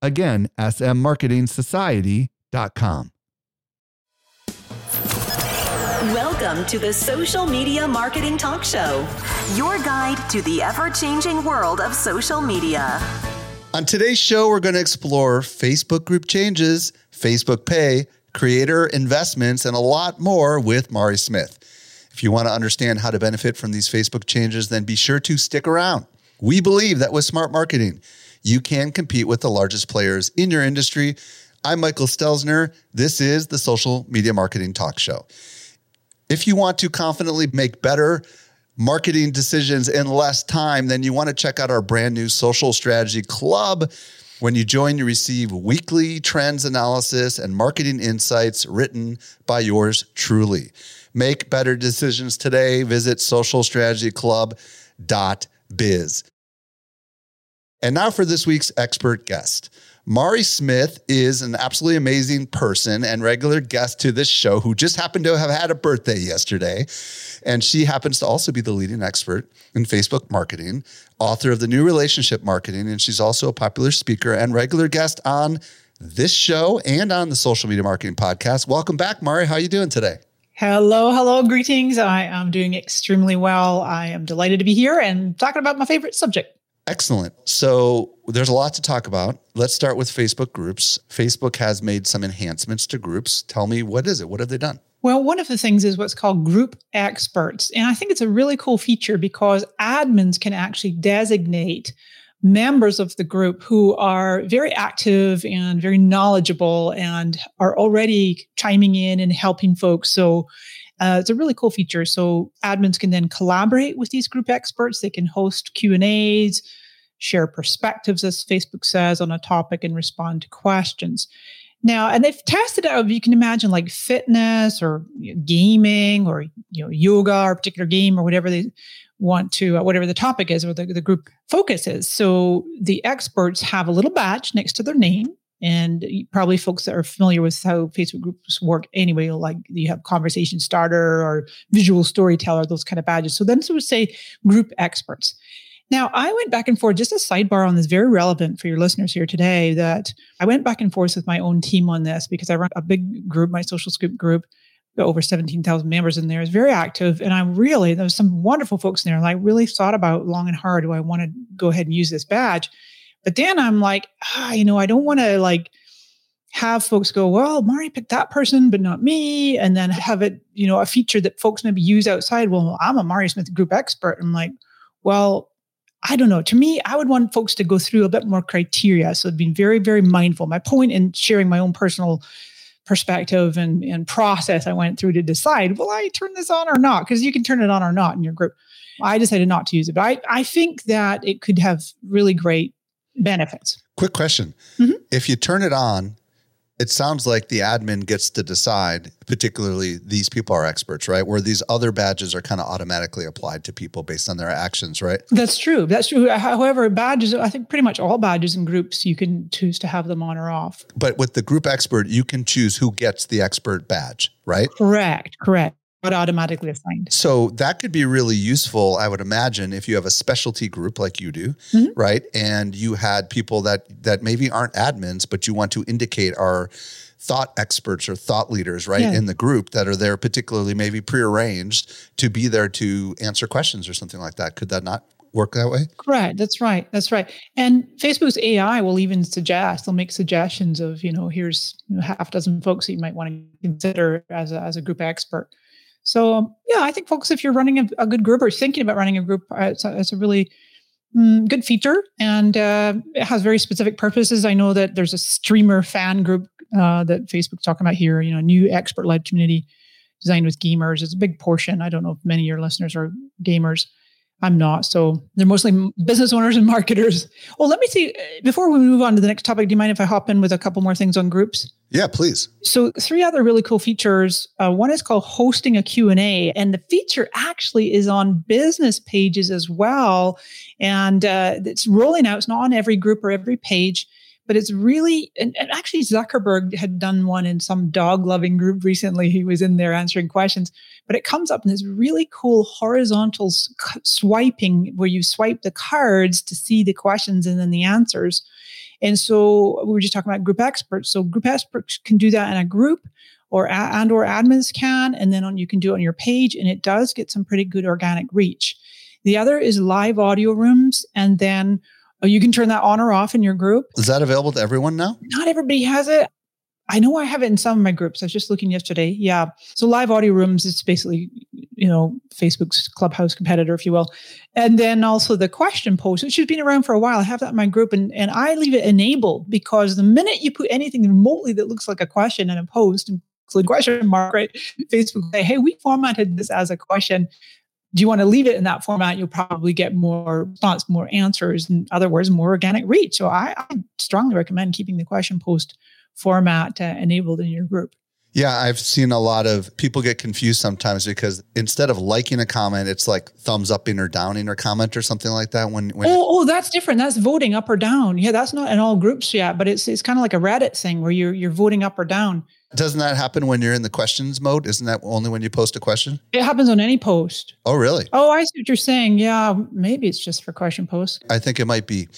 Again, smmarketingsociety.com. Welcome to the Social Media Marketing Talk Show, your guide to the ever changing world of social media. On today's show, we're going to explore Facebook group changes, Facebook Pay, creator investments, and a lot more with Mari Smith. If you want to understand how to benefit from these Facebook changes, then be sure to stick around. We believe that with smart marketing, you can compete with the largest players in your industry. I'm Michael Stelzner. This is the Social Media Marketing Talk Show. If you want to confidently make better marketing decisions in less time, then you want to check out our brand new Social Strategy Club. When you join, you receive weekly trends analysis and marketing insights written by yours truly. Make better decisions today. Visit socialstrategyclub.biz. And now for this week's expert guest. Mari Smith is an absolutely amazing person and regular guest to this show who just happened to have had a birthday yesterday. And she happens to also be the leading expert in Facebook marketing, author of the new relationship marketing. And she's also a popular speaker and regular guest on this show and on the social media marketing podcast. Welcome back, Mari. How are you doing today? Hello, hello, greetings. I am doing extremely well. I am delighted to be here and talking about my favorite subject. Excellent. So there's a lot to talk about. Let's start with Facebook groups. Facebook has made some enhancements to groups. Tell me, what is it? What have they done? Well, one of the things is what's called group experts. And I think it's a really cool feature because admins can actually designate members of the group who are very active and very knowledgeable and are already chiming in and helping folks. So uh, it's a really cool feature. So admins can then collaborate with these group experts. They can host Q and A's, share perspectives, as Facebook says, on a topic, and respond to questions. Now, and they've tested out. You can imagine like fitness or you know, gaming or you know yoga or particular game or whatever they want to, uh, whatever the topic is or the, the group focus is. So the experts have a little badge next to their name and probably folks that are familiar with how Facebook groups work anyway, like you have conversation starter or visual storyteller, those kind of badges. So then so would say group experts. Now, I went back and forth, just a sidebar on this, very relevant for your listeners here today, that I went back and forth with my own team on this because I run a big group, my social scoop group, over 17,000 members in there, is very active. And I really, there was some wonderful folks in there. And I really thought about long and hard, do I want to go ahead and use this badge? But then I'm like, ah, you know, I don't want to like have folks go, well, Mari picked that person, but not me. And then have it, you know, a feature that folks maybe use outside. Well, I'm a Mari Smith group expert. I'm like, well, I don't know. To me, I would want folks to go through a bit more criteria. So being very, very mindful. My point in sharing my own personal perspective and, and process I went through to decide, will I turn this on or not? Because you can turn it on or not in your group. I decided not to use it. But I, I think that it could have really great benefits. Quick question. Mm-hmm. If you turn it on, it sounds like the admin gets to decide, particularly these people are experts, right? Where these other badges are kind of automatically applied to people based on their actions, right? That's true. That's true. However, badges, I think pretty much all badges and groups, you can choose to have them on or off. But with the group expert, you can choose who gets the expert badge, right? Correct. Correct but automatically assigned. So that could be really useful, I would imagine, if you have a specialty group like you do, mm-hmm. right? And you had people that that maybe aren't admins, but you want to indicate are thought experts or thought leaders, right, yeah. in the group that are there, particularly maybe prearranged to be there to answer questions or something like that. Could that not work that way? Correct. That's right. That's right. And Facebook's AI will even suggest, they'll make suggestions of, you know, here's you know, half a dozen folks that you might want to consider as a, as a group expert. So um, yeah, I think folks, if you're running a, a, good group or thinking about running a group, uh, it's, a, it's a really mm, good feature and uh, it has very specific purposes. I know that there's a streamer fan group uh, that Facebook's talking about here. You know, new expert-led community designed with gamers. It's a big portion. I don't know if many of your listeners are gamers. I'm not. So they're mostly business owners and marketers. Well, let me see. Before we move on to the next topic, do you mind if I hop in with a couple more things on groups? Yeah, please. So three other really cool features. Uh, one is called hosting a Q&A. And the feature actually is on business pages as well. And uh, it's rolling out. It's not on every group or every page but it's really and, and, actually zuckerberg had done one in some dog loving group recently. He was in there answering questions but it comes up in this really cool horizontal swiping where you swipe the cards to see the questions and then the answers. And so we were just talking about group experts. So group experts can do that in a group or and or admins can and then on you can do it on your page and it does get some pretty good organic reach. The other is live audio rooms and then Oh, you can turn that on or off in your group. Is that available to everyone now? Not everybody has it. I know I have it in some of my groups. I was just looking yesterday. Yeah. So live audio rooms is basically, you know, Facebook's clubhouse competitor, if you will. And then also the question post, which has been around for a while. I have that in my group and, and I leave it enabled because the minute you put anything remotely that looks like a question in a post, include question mark, right? Facebook say, hey, we formatted this as a question do you want to leave it in that format? You'll probably get more response, more answers, in other words, more organic reach. So I, I strongly recommend keeping the question post format uh, enabled in your group. Yeah, I've seen a lot of people get confused sometimes because instead of liking a comment, it's like thumbs upping or downing or comment or something like that. When, when oh, oh, that's different. That's voting up or down. Yeah, that's not in all groups yet, but it's it's kind of like a Reddit thing where you're you're voting up or down. Doesn't that happen when you're in the questions mode? Isn't that only when you post a question? It happens on any post. Oh, really? Oh, I see what you're saying. Yeah, maybe it's just for question posts. I think it might be.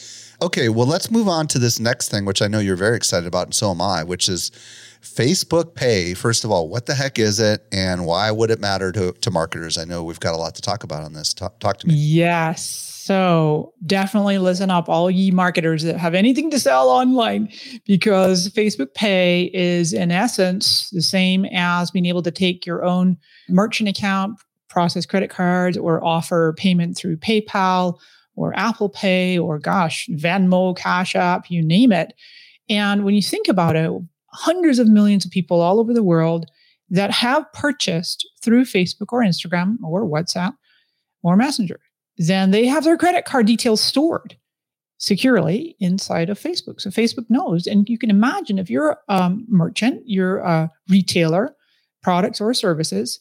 Okay, well, let's move on to this next thing, which I know you're very excited about, and so am I, which is Facebook Pay. First of all, what the heck is it, and why would it matter to, to marketers? I know we've got a lot to talk about on this. Talk, talk to me. Yes. So definitely listen up, all ye marketers that have anything to sell online, because Facebook Pay is in essence the same as being able to take your own merchant account, process credit cards, or offer payment through PayPal or Apple Pay or gosh, Venmo, Cash App, you name it. And when you think about it, hundreds of millions of people all over the world that have purchased through Facebook or Instagram or WhatsApp or Messenger then they have their credit card details stored securely inside of Facebook. So Facebook knows. And you can imagine if you're a um, merchant, you're a retailer, products or services,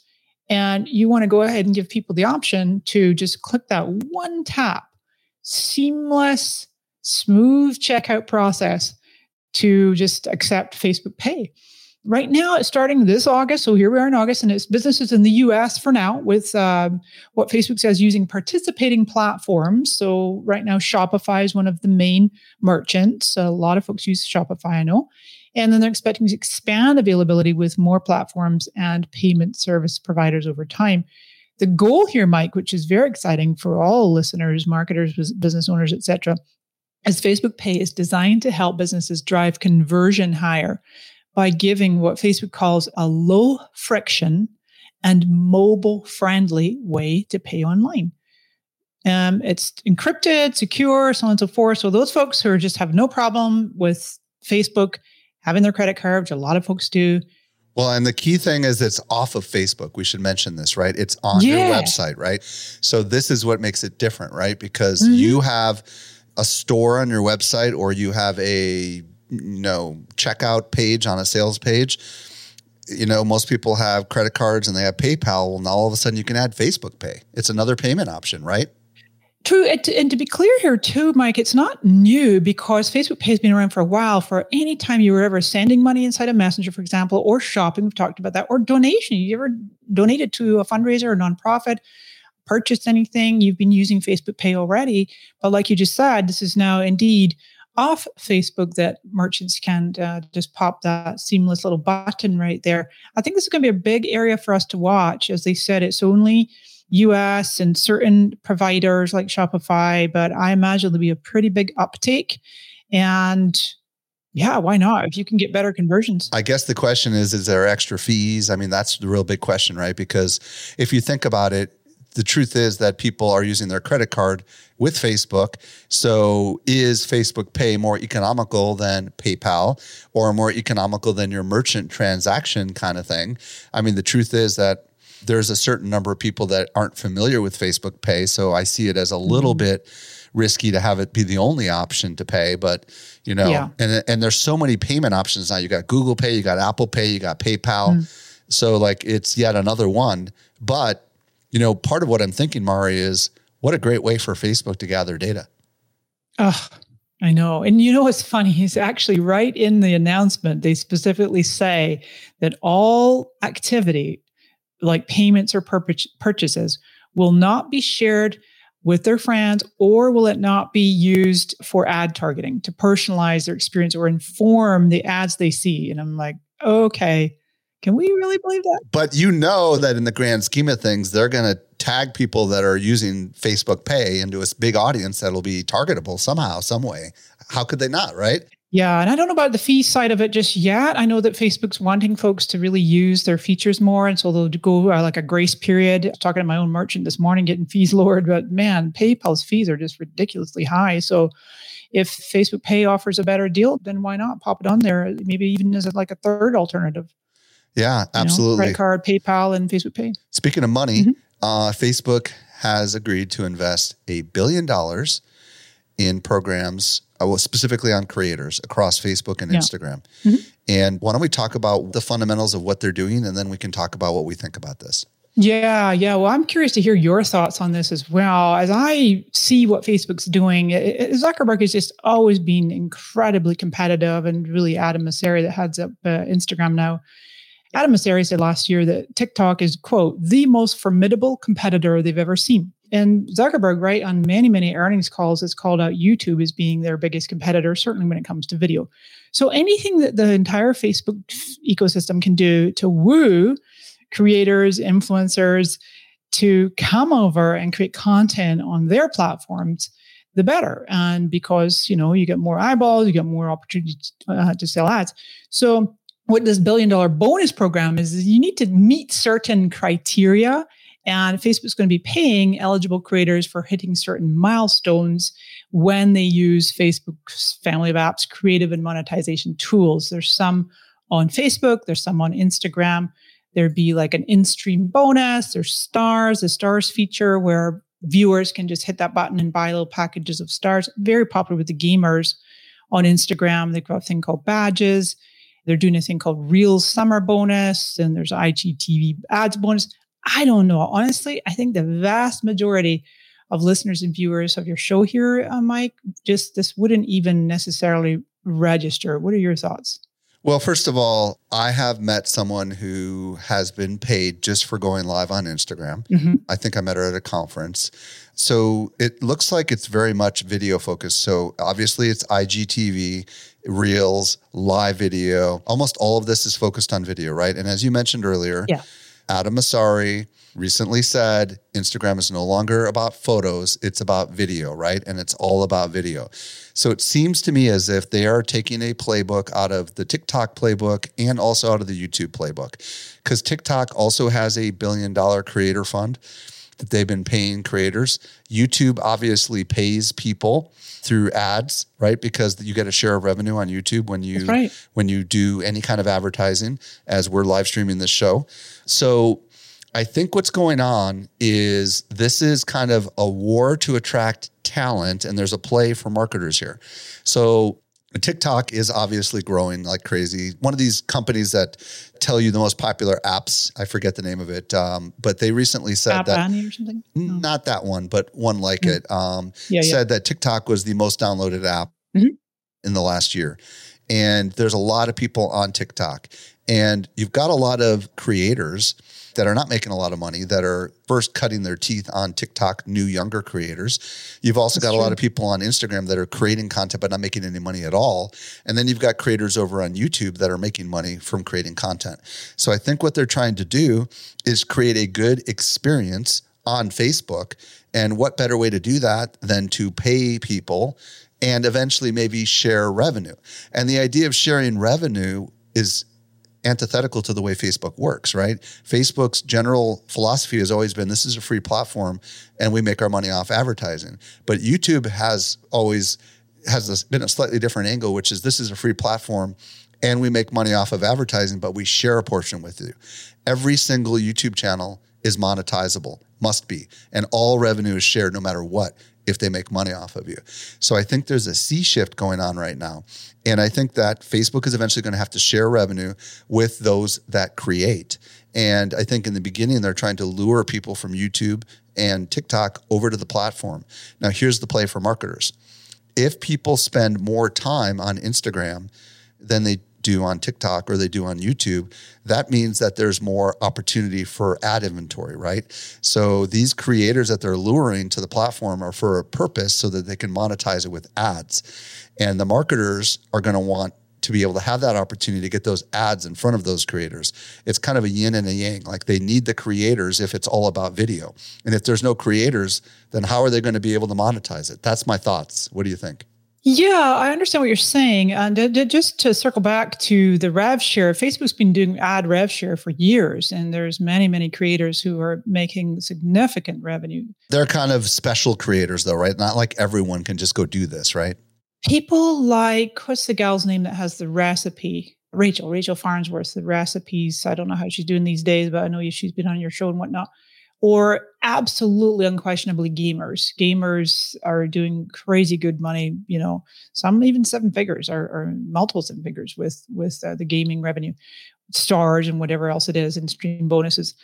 and you want to go ahead and give people the option to just click that one tap, seamless, smooth checkout process to just accept Facebook Pay right now it's starting this August. So here we are in August, and it's businesses in the US for now with uh, what Facebook says using participating platforms. So right now, Shopify is one of the main merchants. A lot of folks use Shopify, I know. And then they're expecting to expand availability with more platforms and payment service providers over time. The goal here, Mike, which is very exciting for all listeners, marketers, business owners, etc., is Facebook Pay is designed to help businesses drive conversion higher by giving what Facebook calls a low friction and mobile friendly way to pay online. Um, it's encrypted, secure, so on and so forth. So those folks who are just have no problem with Facebook having their credit card, which a lot of folks do. Well, and the key thing is it's off of Facebook. We should mention this, right? It's on yeah. your website, right? So this is what makes it different, right? Because mm-hmm. you have a store on your website or you have a you know checkout page on a sales page you know most people have credit cards and they have paypal and all of a sudden you can add facebook pay it's another payment option right True. And to be clear here, too, Mike, it's not new because Facebook Pay has been around for a while. For any time you were ever sending money inside a messenger, for example, or shopping, we've talked about that, or donation. You ever donated to a fundraiser or nonprofit, purchased anything, you've been using Facebook Pay already. But like you just said, this is now indeed off Facebook that merchants can uh, just pop that seamless little button right there. I think this is going to be a big area for us to watch. As they said, it's only US and certain providers like Shopify, but I imagine there'll be a pretty big uptake. And yeah, why not? If you can get better conversions. I guess the question is is there extra fees? I mean, that's the real big question, right? Because if you think about it, the truth is that people are using their credit card with Facebook. So is Facebook Pay more economical than PayPal or more economical than your merchant transaction kind of thing? I mean, the truth is that there's a certain number of people that aren't familiar with Facebook Pay. So I see it as a little Mm-hmm. bit risky to have it be the only option to pay. But, you know, Yeah. and, and there's so many payment options now. You got Google Pay, you got Apple Pay, you got PayPal. Mm. So like it's yet another one. But, you know, part of what I'm thinking, Mari, is what a great way for Facebook to gather data. Oh, I know. And you know what's funny is actually right in the announcement, they specifically say that all activity, like payments or purchases, will not be shared with their friends or will it not be used for ad targeting to personalize their experience or inform the ads they see. And I'm like, okay, can we really believe that? But you know that in the grand scheme of things, they're going to tag people that are using Facebook Pay into a big audience that'll be targetable somehow, some way. How could they not, right? Yeah, and I don't know about the fee side of it just yet. I know that Facebook's wanting folks to really use their features more, and so they'll go uh, like a grace period. I was talking to my own merchant this morning, getting fees lowered, but man, PayPal's fees are just ridiculously high. So, if Facebook Pay offers a better deal, then why not pop it on there? Maybe even as like a third alternative. Yeah, you know, absolutely. credit card, PayPal, and Facebook Pay. Speaking of money, Mhm. uh, Facebook has agreed to invest a billion dollars in programs, uh, well, specifically on creators across Facebook and Yeah. Instagram. Mhm. And why don't we talk about the fundamentals of what they're doing, and then we can talk about what we think about this. Yeah, yeah. Well, I'm curious to hear your thoughts on this as well. As I see what Facebook's doing, Zuckerberg has just always been incredibly competitive, and really Adam Mosseri that heads up uh, Instagram now. Adam Mosseri said last year that TikTok is quote the most formidable competitor they've ever seen. And Zuckerberg, right on many many earnings calls, has called out YouTube as being their biggest competitor, certainly when it comes to video. So anything that the entire Facebook ecosystem can do to woo creators, influencers to come over and create content on their platforms, the better. And because, you know, you get more eyeballs, you get more opportunities uh, to sell ads. So what this billion dollar bonus program is, is you need to meet certain criteria and Facebook's going to be paying eligible creators for hitting certain milestones when they use Facebook's family of apps, creative and monetization tools. There's some on Facebook, there's some on Instagram. There'd be like an in-stream bonus. There's stars, the stars feature where viewers can just hit that button and buy little packages of stars. Very popular with the gamers on Instagram. They've got a thing called badges. They're doing a thing called Real Summer Bonus, and there's IGTV ads bonus. I don't know. Honestly, I think the vast majority of listeners and viewers of your show here, uh, Mike, just this wouldn't even necessarily register. What are your thoughts? Well, first of all, I have met someone who has been paid just for going live on Instagram. Mm-hmm. I think I met her at a conference. So it looks like it's very much video focused. So obviously it's IGTV, Reels, live video. Almost all of this is focused on video, right? And as you mentioned earlier, Yeah. Adam Mosseri recently said Instagram is no longer about photos, it's about video, right? And it's all about video. So it seems to me as if they are taking a playbook out of the TikTok playbook and also out of the YouTube playbook. Because TikTok also has a billion dollar creator fund that they've been paying creators. YouTube obviously pays people through ads, right? Because you get a share of revenue on YouTube when you right. when you do any kind of advertising as we're live streaming this show. So I think what's going on is this is kind of a war to attract talent, and there's a play for marketers here. So TikTok is obviously growing like crazy. One of these companies that tell you the most popular apps, I forget the name of it, um, but they recently said App that Annie or something? No. not that one, but one like it, um, Yeah, yeah. said that TikTok was the most downloaded app Mhm. in the last year. And there's a lot of people on TikTok. And you've got a lot of creators that are not making a lot of money that are first cutting their teeth on TikTok, new younger creators. You've also That's got a lot of people on Instagram that are creating content but not making any money at all. And then you've got creators over on YouTube that are making money from creating content. So I think what they're trying to do is create a good experience on Facebook. And what better way to do that than to pay people and eventually maybe share revenue? And the idea of sharing revenue is antithetical to the way Facebook works, right? Facebook's general philosophy has always been this is a free platform and we make our money off advertising. But YouTube has always has this, been a slightly different angle, which is this is a free platform and we make money off of advertising, but we share a portion with you. Every single YouTube channel is monetizable, must be. And all revenue is shared no matter what if they make money off of you. So I think there's a sea shift going on right now. And I think that Facebook is eventually going to have to share revenue with those that create. And I think in the beginning, they're trying to lure people from YouTube and TikTok over to the platform. Now, here's the play for marketers if people spend more time on Instagram than they do on TikTok or they do on YouTube, that means that there's more opportunity for ad inventory, right? So these creators that they're luring to the platform are for a purpose so that they can monetize it with ads. And the marketers are going to want to be able to have that opportunity to get those ads in front of those creators. It's kind of a yin and a yang. Like they need the creators if it's all about video. And if there's no creators, then how are they going to be able to monetize it? That's my thoughts. What do you think? Yeah, I understand what you're saying. And just to circle back to the rev share, Facebook's been doing ad rev share for years, and there's many, many creators who are making significant revenue. They're kind of special creators, though, right? Not like everyone can just go do this, right? People like what's the gal's name that has the recipe? Rachel, Rachel Farnsworth, the recipes. I don't know how she's doing these days, but I know she's been on your show and whatnot. Or absolutely unquestionably gamers. Gamers are doing crazy good money, you know, some even seven figures or, or multiple seven figures with with uh, the gaming revenue, stars and whatever else it is, and stream bonuses.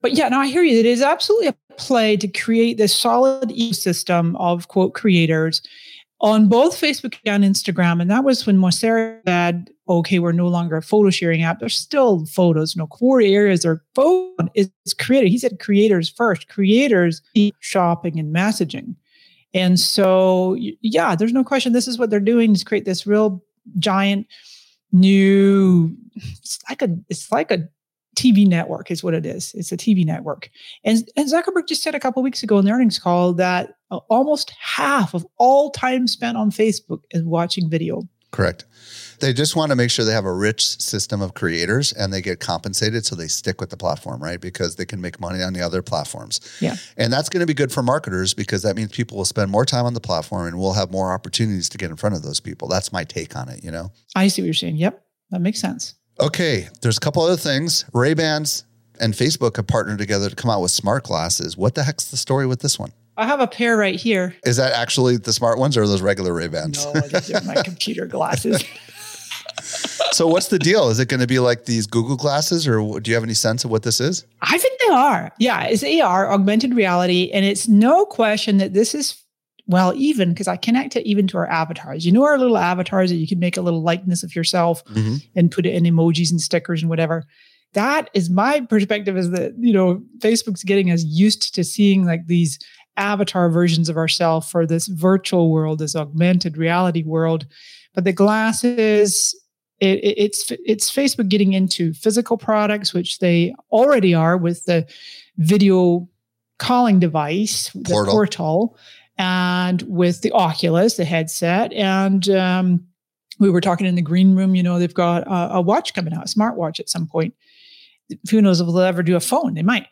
But yeah, no, I hear you. It is absolutely a play to create this solid ecosystem of quote creators on both Facebook and Instagram. And that was when Mosseri said, okay, we're no longer a photo sharing app. There's still photos. You know, core areas are phone is created. He said creators first. Creators shopping and messaging. And so, yeah, there's no question. This is what they're doing is create this real giant new. It's like a. It's like a TV network is what it is. It's a TV network. And, and Zuckerberg just said a couple weeks ago in the earnings call that uh, almost half of all time spent on Facebook is watching video. Correct. They just want to make sure they have a rich system of creators and they get compensated so they stick with the platform, right? Because they can make money on the other platforms. Yeah. And that's going to be good for marketers because that means people will spend more time on the platform and we'll have more opportunities to get in front of those people. That's my take on it, you know? I see what you're saying. Yep. That makes sense. Okay, there's a couple other things. Ray Bans and Facebook have partnered together to come out with smart glasses. What the heck's the story with this one? I have a pair right here. Is that actually the smart ones or those regular Ray Bans? No, these are my computer glasses. so what's the deal? Is it going to be like these Google glasses or do you have any sense of what this is? I think they are. Yeah, it's AR, augmented reality. And it's no question that this is well, even because I connect it even to our avatars. You know, our little avatars that you can make a little likeness of yourself mm-hmm. and put it in emojis and stickers and whatever. That is my perspective is that, you know, Facebook's getting us used to seeing like these avatar versions of ourselves for this virtual world, this augmented reality world. But the glasses, it, it, it's it's Facebook getting into physical products, which they already are with the video calling device, portal. the portal and with the Oculus, the headset. And um, we were talking in the green room, you know, they've got a, a watch coming out, a smartwatch at some point. Who knows if they'll ever do a phone? They might.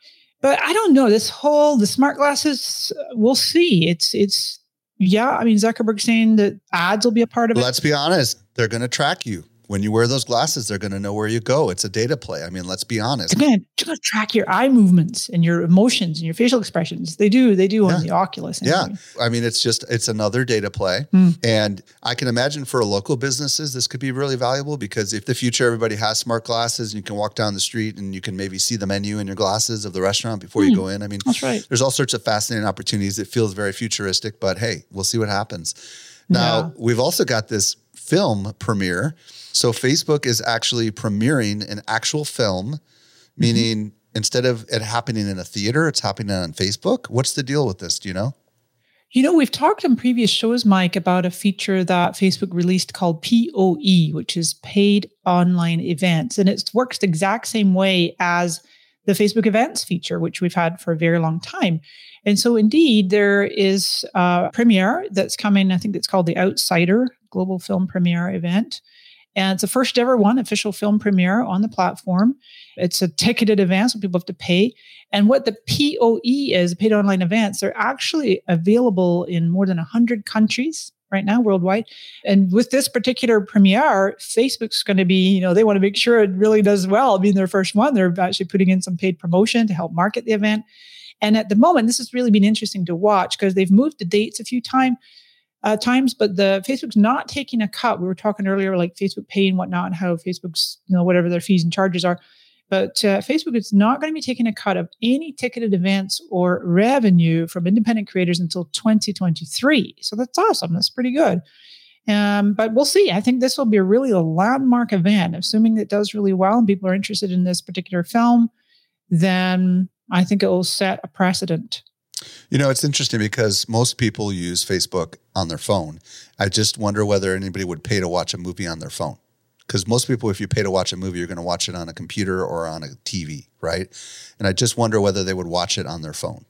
But I don't know. This whole the smart glasses, we'll see. It's it's yeah. I mean, Zuckerberg saying that ads will be a part of it. Let's be honest. They're going to track you when you wear those glasses, they're going to know where you go. It's a data play. I mean, let's be honest. Again, you're going to track your eye movements and your emotions and your facial expressions. They do. They do yeah. on the Oculus. Anyway. Yeah. I mean, it's just it's another data play, mm. and I can imagine for local businesses this could be really valuable because if the future everybody has smart glasses and you can walk down the street and you can maybe see the menu in your glasses of the restaurant before mm. you hmm. go in. I mean, that's right. There's all sorts of fascinating opportunities. It feels very futuristic, but hey, we'll see what happens. Now yeah. we've also got this film premiere so Facebook is actually premiering an actual film, mm-hmm. meaning mm-hmm. instead of it happening in a theater, it's happening on Facebook. What's the deal with this? Do you know? You know, we've talked in previous shows, Mike, about a feature that Facebook released called POE, which is paid online events. And it works the exact same way as the Facebook events feature, which we've had for a very long time. And so, indeed, there is a premiere that's coming. I think it's called the Outsider Global Film Premiere event. And it's the first ever one official film premiere on the platform. It's a ticketed event, so people have to pay. And what the POE is, paid online events, they're actually available in more than 100 countries right now worldwide. And with this particular premiere, Facebook's going to be, you know, they want to make sure it really does well. Being their first one, they're actually putting in some paid promotion to help market the event. And at the moment, this has really been interesting to watch because they've moved the dates a few times. Uh, times, but the Facebook's not taking a cut. We were talking earlier, like Facebook Pay and whatnot, and how Facebook's, you know, whatever their fees and charges are. But uh, Facebook is not going to be taking a cut of any ticketed events or revenue from independent creators until 2023. So that's awesome. That's pretty good. Um, but we'll see. I think this will be a really a landmark event. Assuming it does really well and people are interested in this particular film, then I think it will set a precedent. You know, it's interesting because most people use Facebook on their phone. I just wonder whether anybody would pay to watch a movie on their phone. Because most people, if you pay to watch a movie, you're going to watch it on a computer or on a TV, right? And I just wonder whether they would watch it on their phone.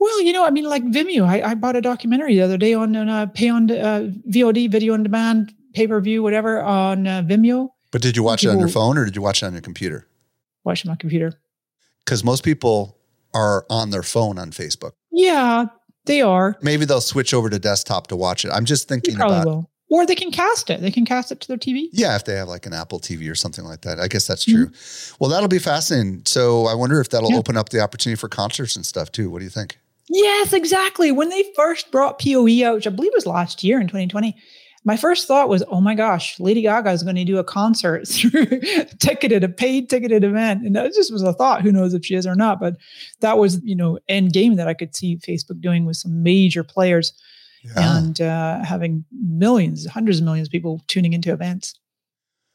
Well, you know, I mean, like Vimeo. I, I bought a documentary the other day on, on uh, pay on uh, VOD, video on demand, pay per view, whatever, on uh, Vimeo. But did you watch people it on your phone or did you watch it on your computer? Watch it on my computer. Because most people are on their phone on Facebook. Yeah, they are. Maybe they'll switch over to desktop to watch it. I'm just thinking about. Will. Or they can cast it. They can cast it to their TV. Yeah, if they have like an Apple TV or something like that. I guess that's true. Mm-hmm. Well, that'll be fascinating. So I wonder if that'll yeah. open up the opportunity for concerts and stuff too. What do you think? Yes, exactly. When they first brought PoE out, which I believe was last year in 2020, my first thought was, oh my gosh, Lady Gaga is going to do a concert through ticketed, a paid ticketed event. And that just was a thought. Who knows if she is or not? But that was, you know, end game that I could see Facebook doing with some major players yeah. and uh, having millions, hundreds of millions of people tuning into events.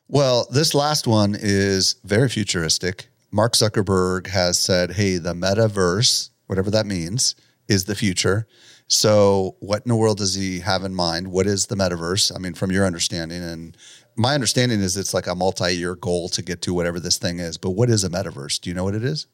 Well, this last one is very futuristic. Mark Zuckerberg has said, hey, the metaverse, whatever that means, is the future. So, what in the world does he have in mind? What is the metaverse? I mean, from your understanding, and my understanding is it's like a multi year goal to get to whatever this thing is. But what is a metaverse? Do you know what it is?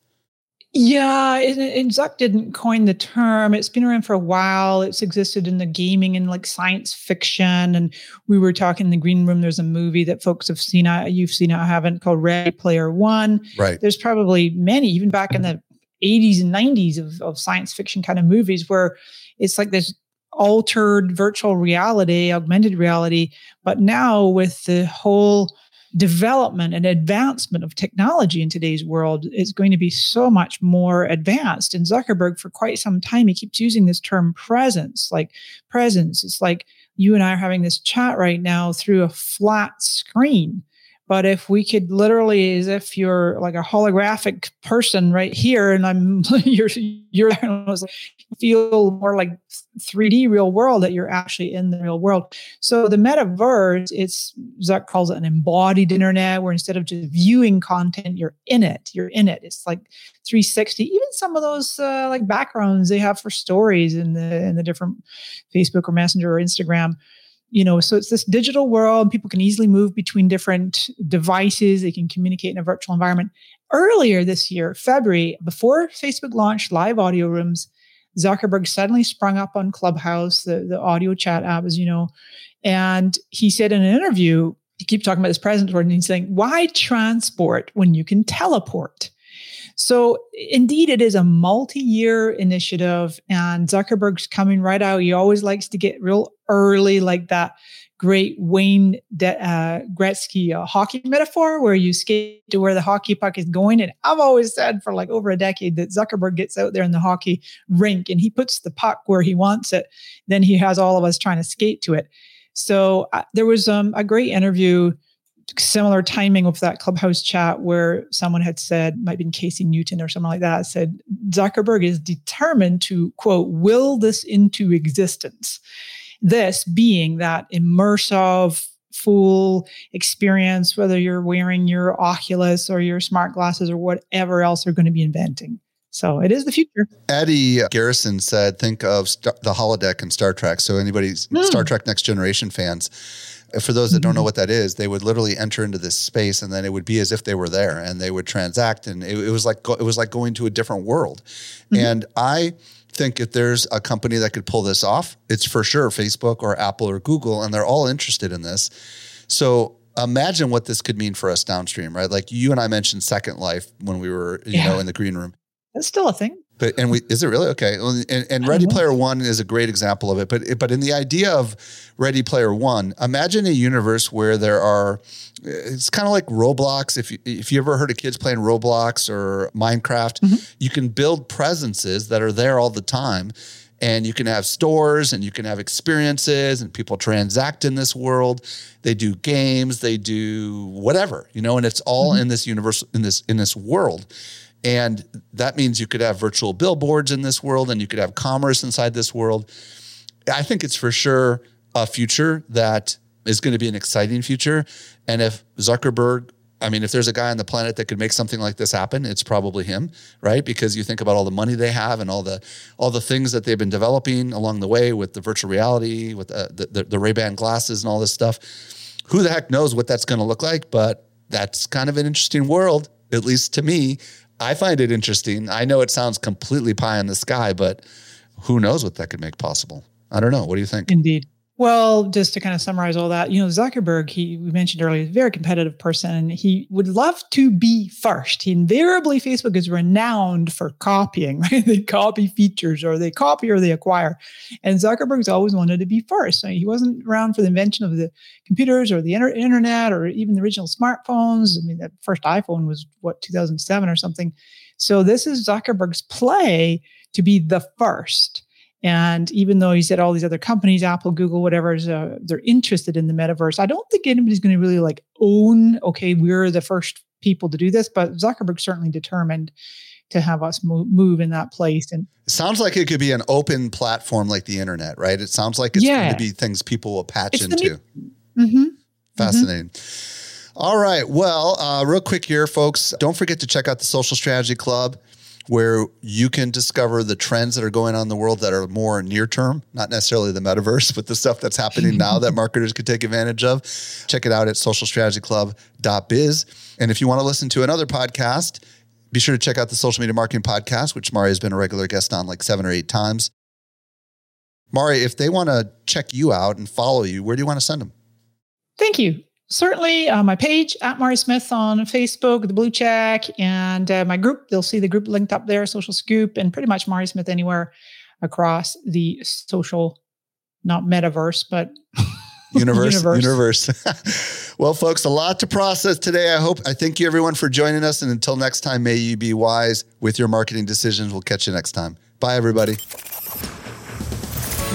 Yeah, and, and Zuck didn't coin the term. It's been around for a while. It's existed in the gaming and like science fiction. And we were talking in the green room. There's a movie that folks have seen. I you've seen it. I haven't called Ready Player One. Right. There's probably many, even back in the 80s and 90s of, of science fiction kind of movies where it's like this altered virtual reality, augmented reality. But now with the whole development and advancement of technology in today's world it's going to be so much more advanced. And Zuckerberg, for quite some time, he keeps using this term presence, like presence. It's like you and I are having this chat right now through a flat screen. But if we could literally, as if you're like a holographic person right here, and I'm you're you're feel more like 3D real world that you're actually in the real world. So the metaverse, it's Zuck calls it an embodied internet, where instead of just viewing content, you're in it. You're in it. It's like 360. Even some of those uh, like backgrounds they have for stories in the in the different Facebook or Messenger or Instagram you know so it's this digital world. People can easily move between different devices. They can communicate in a virtual environment. Earlier this year february before facebook launched live audio rooms zuckerberg suddenly sprung up on clubhouse the, the audio chat app as you know. And he said in an interview he keep talking about this present word and he's saying why transport when you can teleport so, indeed, it is a multi year initiative, and Zuckerberg's coming right out. He always likes to get real early, like that great Wayne De- uh, Gretzky uh, hockey metaphor where you skate to where the hockey puck is going. And I've always said for like over a decade that Zuckerberg gets out there in the hockey rink and he puts the puck where he wants it. Then he has all of us trying to skate to it. So uh, there was um, a great interview similar timing of that clubhouse chat where someone had said might be casey newton or something like that said zuckerberg is determined to quote will this into existence this being that immersive full experience whether you're wearing your oculus or your smart glasses or whatever else they're going to be inventing so it is the future. Eddie Garrison said, think of Star- the holodeck in Star Trek. So anybody's mm. Star Trek Next Generation fans, for those that don't know mm-hmm. what that is, they would literally enter into this space, and then it would be as if they were there, and they would transact, and it, it was like it was like going to a different world. Mm-hmm. And I think if there's a company that could pull this off, it's for sure Facebook or Apple or Google, and they're all interested in this. So imagine what this could mean for us downstream, right? Like you and I mentioned Second Life when we were, you yeah. know, in the green room. That's still a thing But and we is it really okay? And, and Ready mm-hmm. Player One is a great example of it. But but in the idea of Ready Player One, imagine a universe where there are. It's kind of like Roblox. If you, if you ever heard of kids playing Roblox or Minecraft, mm-hmm. you can build presences that are there all the time. And you can have stores and you can have experiences and people transact in this world. They do games, they do whatever, you know, and it's all mm-hmm. in this universe, in this, in this world. And that means you could have virtual billboards in this world and you could have commerce inside this world. I think it's for sure a future that is going to be an exciting future. And if Zuckerberg, I mean, if there's a guy on the planet that could make something like this happen, it's probably him, right? Because you think about all the money they have and all the all the things that they've been developing along the way with the virtual reality, with uh, the the, the, the Ray Ban glasses and all this stuff. Who the heck knows what that's going to look like? But that's kind of an interesting world, at least to me. I find it interesting. I know it sounds completely pie in the sky, but who knows what that could make possible? I don't know. What do you think? Indeed. Well, just to kind of summarize all that, you know, Zuckerberg, he we mentioned earlier, very competitive person and he would love to be first. He invariably Facebook is renowned for copying, right? They copy features or they copy or they acquire. And Zuckerberg's always wanted to be first. So he wasn't around for the invention of the computers or the inter- internet or even the original smartphones. I mean, that first iPhone was what 2007 or something. So this is Zuckerberg's play to be the first. And even though he said all these other companies, Apple, Google, whatever, is, uh, they're interested in the metaverse, I don't think anybody's going to really like own, okay, we're the first people to do this. But Zuckerberg's certainly determined to have us move, move in that place. And It sounds like it could be an open platform like the internet, right? It sounds like it's going to be things people will patch It's into. new- Mhm. Fascinating. All right. Well, uh, real quick here, folks. Don't forget to check out the Social Strategy Club, where you can discover the trends that are going on in the world that are more near term, not necessarily the metaverse, but the stuff that's happening now that marketers could take advantage of. Check it out at socialstrategyclub.biz. And if you want to listen to another podcast, be sure to check out the Social Media Marketing Podcast, which Mari has been a regular guest on like seven or eight times. Mari, if they want to check you out and follow you, where do you want to send them? Thank you. Certainly, uh, my page at Mari Smith on Facebook, the blue check, and uh, my group. They'll see the group linked up there, Social Scoop, and pretty much Mari Smith anywhere across the social, not metaverse, but universe universe, Universe. well folks a lot to process today i hope i thank you everyone for joining us and until next time may you be wise with your marketing decisions we'll catch you next time bye everybody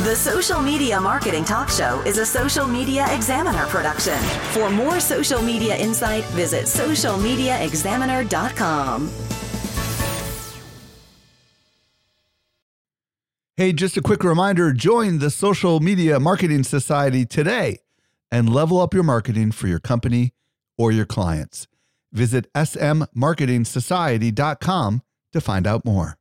The Social Media Marketing Talk Show is a Social Media Examiner production. For more social media insight, visit socialmediaexaminer.com. Hey, just a quick reminder join the Social Media Marketing Society today and level up your marketing for your company or your clients. Visit smmarketingsociety.com to find out more.